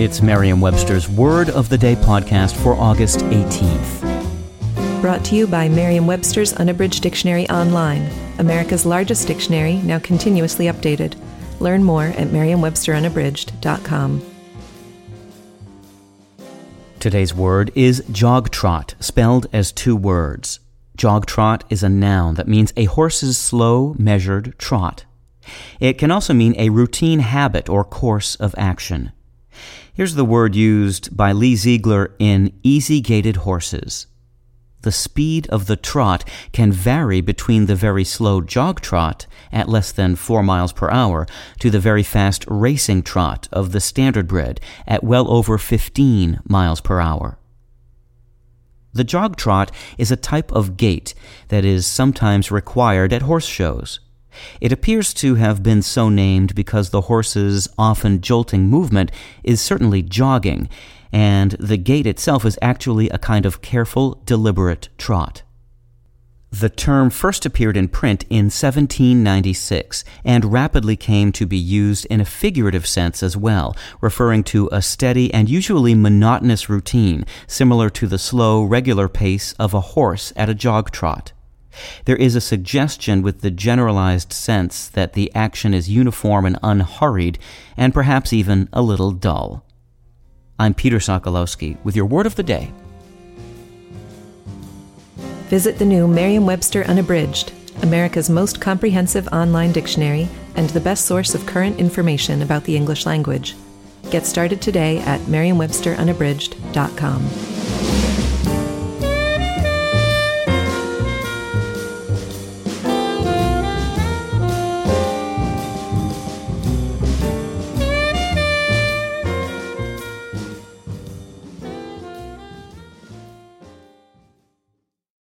It's Merriam-Webster's Word of the Day podcast for August 18th. Brought to you by Merriam-Webster's Unabridged Dictionary Online, America's largest dictionary, now continuously updated. Learn more at merriam-websterunabridged.com. Today's word is jog trot, spelled as two words. Jog trot is a noun that means a horse's slow, measured trot. It can also mean a routine habit or course of action. Here's the word used by Lee Ziegler in Easy Gaited Horses. The speed of the trot can vary between the very slow jog trot at less than 4 miles per hour to the very fast racing trot of the standard standardbred at well over 15 miles per hour. The jog trot is a type of gait that is sometimes required at horse shows. It appears to have been so named because the horse's often jolting movement is certainly jogging, and the gait itself is actually a kind of careful, deliberate trot. The term first appeared in print in 1796 and rapidly came to be used in a figurative sense as well, referring to a steady and usually monotonous routine similar to the slow, regular pace of a horse at a jog trot. There is a suggestion with the generalized sense that the action is uniform and unhurried, and perhaps even a little dull. I'm Peter Sokolowski with your word of the day. Visit the new Merriam Webster Unabridged, America's most comprehensive online dictionary and the best source of current information about the English language. Get started today at merriam-websterunabridged.com.